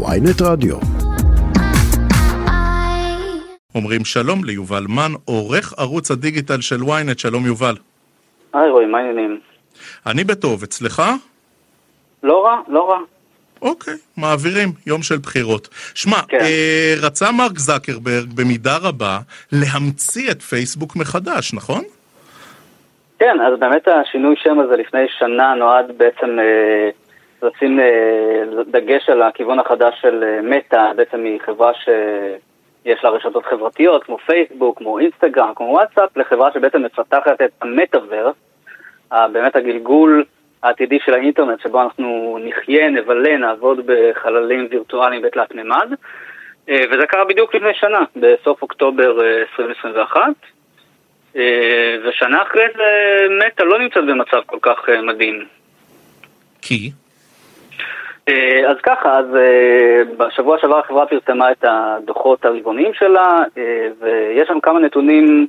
ויינט רדיו. אומרים שלום ליובל מן, עורך ערוץ הדיגיטל של ynet, שלום יובל. היי רועי, מה העניינים? אני בטוב, אצלך? לא רע, לא רע. אוקיי, מעבירים, יום של בחירות. שמע, כן. אה, רצה מרק זקרברג במידה רבה להמציא את פייסבוק מחדש, נכון? כן, אז באמת השינוי שם הזה לפני שנה נועד בעצם אה, לשים אה, דגש על הכיוון החדש של אה, מטא, בעצם היא חברה שיש לה רשתות חברתיות כמו פייסבוק, כמו אינסטגרם, כמו וואטסאפ, לחברה שבעצם מפתחת את המטאוורס, באמת הגלגול העתידי של האינטרנט שבו אנחנו נחיה, נבלה, נעבוד בחללים וירטואליים בתלת מימד. אה, וזה קרה בדיוק לפני שנה, בסוף אוקטובר אה, 2021. אה, ושנה אחרי זה מטא לא נמצאת במצב כל כך אה, מדהים. כי? אה, אז ככה, אז אה, בשבוע שעבר החברה פרסמה את הדוחות הרבעוניים שלה, אה, ויש שם כמה נתונים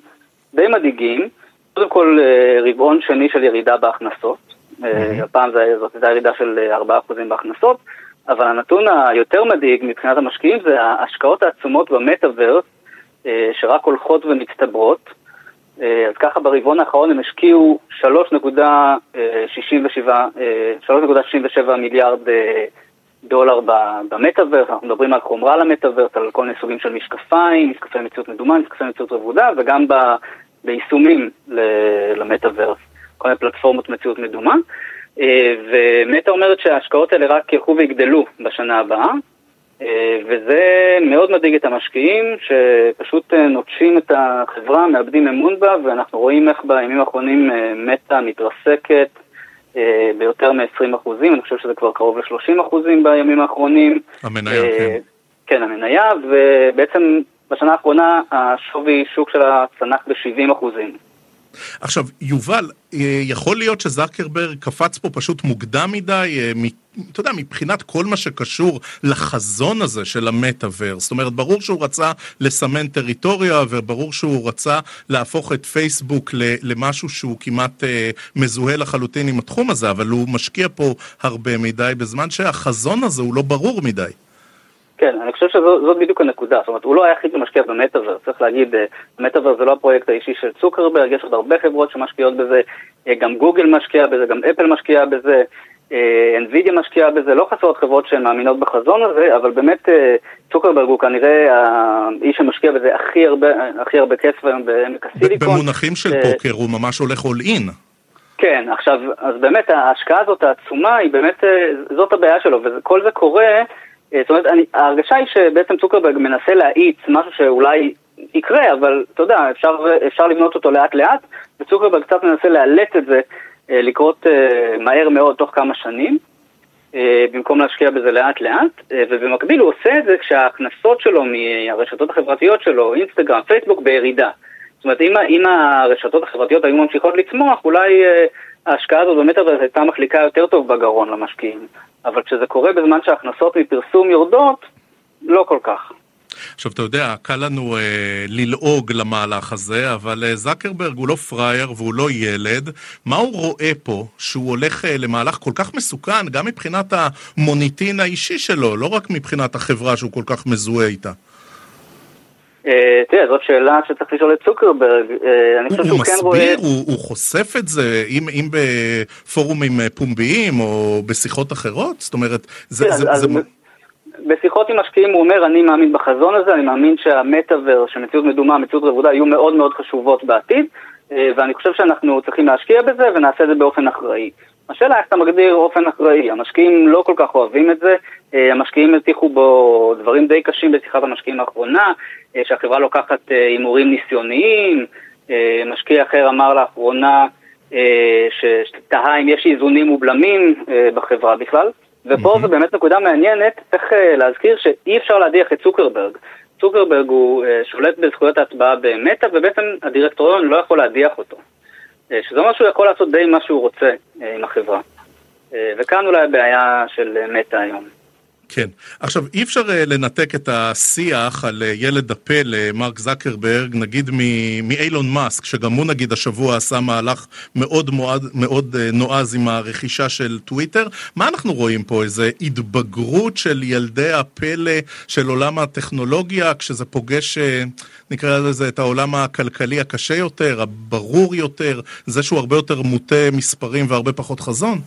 די מדאיגים. קודם כל, רבעון שני של ירידה בהכנסות. הפעם זאת הייתה ירידה של אה, 4% בהכנסות, אבל הנתון היותר מדאיג מבחינת המשקיעים זה ההשקעות העצומות במטאוורס, שרק הולכות ומצטברות. אה, אז ככה ברבעון האחרון הם השקיעו 3.67 אה, 3.67 מיליארד אה, דולר במטאוורס, אנחנו מדברים על חומרה למטאוורס, על כל מיני סוגים של משקפיים, משקפי מציאות מדומה, משקפי מציאות רבודה, וגם ביישומים למטאוורס, כל מיני פלטפורמות מציאות מדומה. ומטא אומרת שההשקעות האלה רק ילכו ויגדלו בשנה הבאה. אה, וזה מאוד מדאיג את המשקיעים שפשוט אה, נוטשים את החברה, מאבדים אמון בה, ואנחנו רואים איך בימים האחרונים אה, מטא מתרסקת ביותר מ-20 אחוזים, אני חושב שזה כבר קרוב ל-30 אחוזים בימים האחרונים. המניה, כן. כן, המניה, ובעצם בשנה האחרונה השווי שוק שלה צנח ב-70 אחוזים. עכשיו, יובל, אה, יכול להיות שזקרברג קפץ פה פשוט מוקדם מדי, אה, אתה יודע, מבחינת כל מה שקשור לחזון הזה של המטאוורס. זאת אומרת, ברור שהוא רצה לסמן טריטוריה, וברור שהוא רצה להפוך את פייסבוק למשהו שהוא כמעט אה, מזוהה לחלוטין עם התחום הזה, אבל הוא משקיע פה הרבה מדי, בזמן שהחזון הזה הוא לא ברור מדי. כן, אני חושב שזאת בדיוק הנקודה, זאת אומרת, הוא לא היחיד שמשקיע במטאוורס, צריך להגיד, אה, המטאוורס זה לא הפרויקט האישי של צוקרברג, יש עוד הרבה חברות שמשקיעות בזה, אה, גם גוגל משקיעה בזה, גם אפל משקיעה בזה, אנווידיה משקיעה בזה, לא חסרות חברות שהן מאמינות בחזון הזה, אבל באמת אה, צוקרברג הוא כנראה האיש שמשקיע בזה הכי הרבה, הכי הרבה כסף היום בעמק הסיליקון. במונחים של אה, פוקר הוא ממש הולך all in. כן, עכשיו, אז באמת ההשקעה הזאת העצומה היא באמת, אה, זאת הבעיה שלו, וכל זה קורה, אה, זאת אומרת, אני, ההרגשה היא שבעצם צוקרברג מנסה להאיץ משהו שאולי יקרה, אבל אתה יודע, אפשר, אפשר לבנות אותו לאט לאט, וצוקרברג קצת מנסה לאלץ את זה אה, לקרות אה, מהר מאוד תוך כמה שנים. אה, במקום להשקיע בזה לאט לאט, אה, ובמקביל הוא עושה את זה כשההכנסות שלו מהרשתות החברתיות שלו, אינסטגרם, פייסבוק, בירידה. זאת אומרת, אם, אם הרשתות החברתיות היו ממשיכות לצמוח, אולי אה, ההשקעה הזאת במטאוורס הייתה מחליקה יותר טוב בגרון למשקיעים. אבל כשזה קורה בזמן שההכנסות מפרסום יורדות, לא כל כך. עכשיו, אתה יודע, קל לנו אה, ללעוג למהלך הזה, אבל אה, זקרברג הוא לא פראייר והוא לא ילד. מה הוא רואה פה שהוא הולך אה, למהלך כל כך מסוכן, גם מבחינת המוניטין האישי שלו, לא רק מבחינת החברה שהוא כל כך מזוהה איתה? אה, תראה, זאת שאלה שצריך לשאול את צוקרברג. אה, אני הוא, חושב הוא שהוא כן רואה... מסביר, הוא, הוא חושף את זה, אם, בפורומים אה, פומביים או בשיחות אחרות? זאת אומרת, זה... כן. בשיחות עם משקיעים הוא אומר, אני מאמין בחזון הזה, אני מאמין שהמטאוור, שמציאות מדומה, מציאות רבודה, יהיו מאוד מאוד חשובות בעתיד, ואני חושב שאנחנו צריכים להשקיע בזה ונעשה את זה באופן אחראי. השאלה איך אתה מגדיר אופן אחראי, המשקיעים לא כל כך אוהבים את זה, אה, המשקיעים הטיחו בו דברים די קשים בשיחת המשקיעים האחרונה, אה, שהחברה לוקחת אה, הימורים ניסיוניים, אה, משקיע אחר אמר לאחרונה אה, שתהה אם יש איזונים ובלמים אה, בחברה בכלל, ופה זו באמת נקודה מעניינת, צריך אה, להזכיר שאי אפשר להדיח את צוקרברג. צוקרברג הוא אה, שולט בזכויות ההצבעה במטא, ובעצם הדירקטוריון לא יכול להדיח אותו. אה, שזה אומר שהוא יכול לעשות די מה שהוא רוצה אה, עם החברה. וכאן אולי הבעיה של מטא היום. כן. עכשיו, אי אפשר אה, לנתק את השיח על אה, ילד הפלא, מרק זקרברג, נגיד מאיילון מאסק, שגם הוא נגיד השבוע עשה מהלך מאוד, מועד, מאוד אה, נועז עם הרכישה של טוויטר. מה אנחנו רואים פה? איזה התבגרות של ילדי הפלא של עולם הטכנולוגיה, כשזה פוגש, נקרא לזה, את העולם הכלכלי הקשה יותר, הברור יותר, זה שהוא הרבה יותר מוטה מספרים והרבה פחות חזון?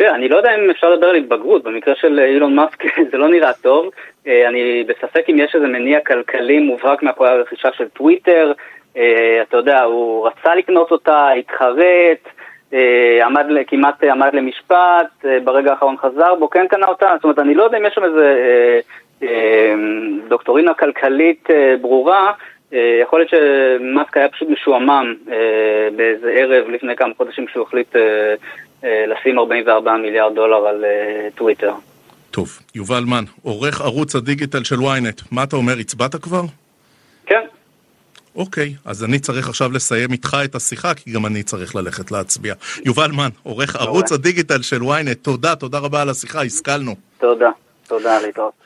תראה, אני לא יודע אם אפשר לדבר על התבגרות, במקרה של אילון מאסק זה לא נראה טוב. אה, אני בספק אם יש איזה מניע כלכלי מובהק מאחורי הרכישה של טוויטר. אה, אתה יודע, הוא רצה לקנות אותה, התחרט, אה, עמד, כמעט עמד למשפט, ברגע האחרון חזר בו, כן קנה אותה. זאת אומרת, אני לא יודע אם יש שם איזה דוקטורינה כלכלית ברורה. יכול להיות שמאסק היה פשוט משועמם באיזה ערב לפני כמה חודשים שהוא החליט אה, לשים 44 מיליארד דולר על אה, טוויטר. טוב, יובל מן, עורך ערוץ הדיגיטל של ynet, מה אתה אומר, הצבעת כבר? כן. אוקיי, אז אני צריך עכשיו לסיים איתך את השיחה, כי גם אני צריך ללכת להצביע. יובל מן, עורך ערוץ הדיגיטל של ynet, תודה, תודה רבה על השיחה, השכלנו. תודה, תודה להתראות.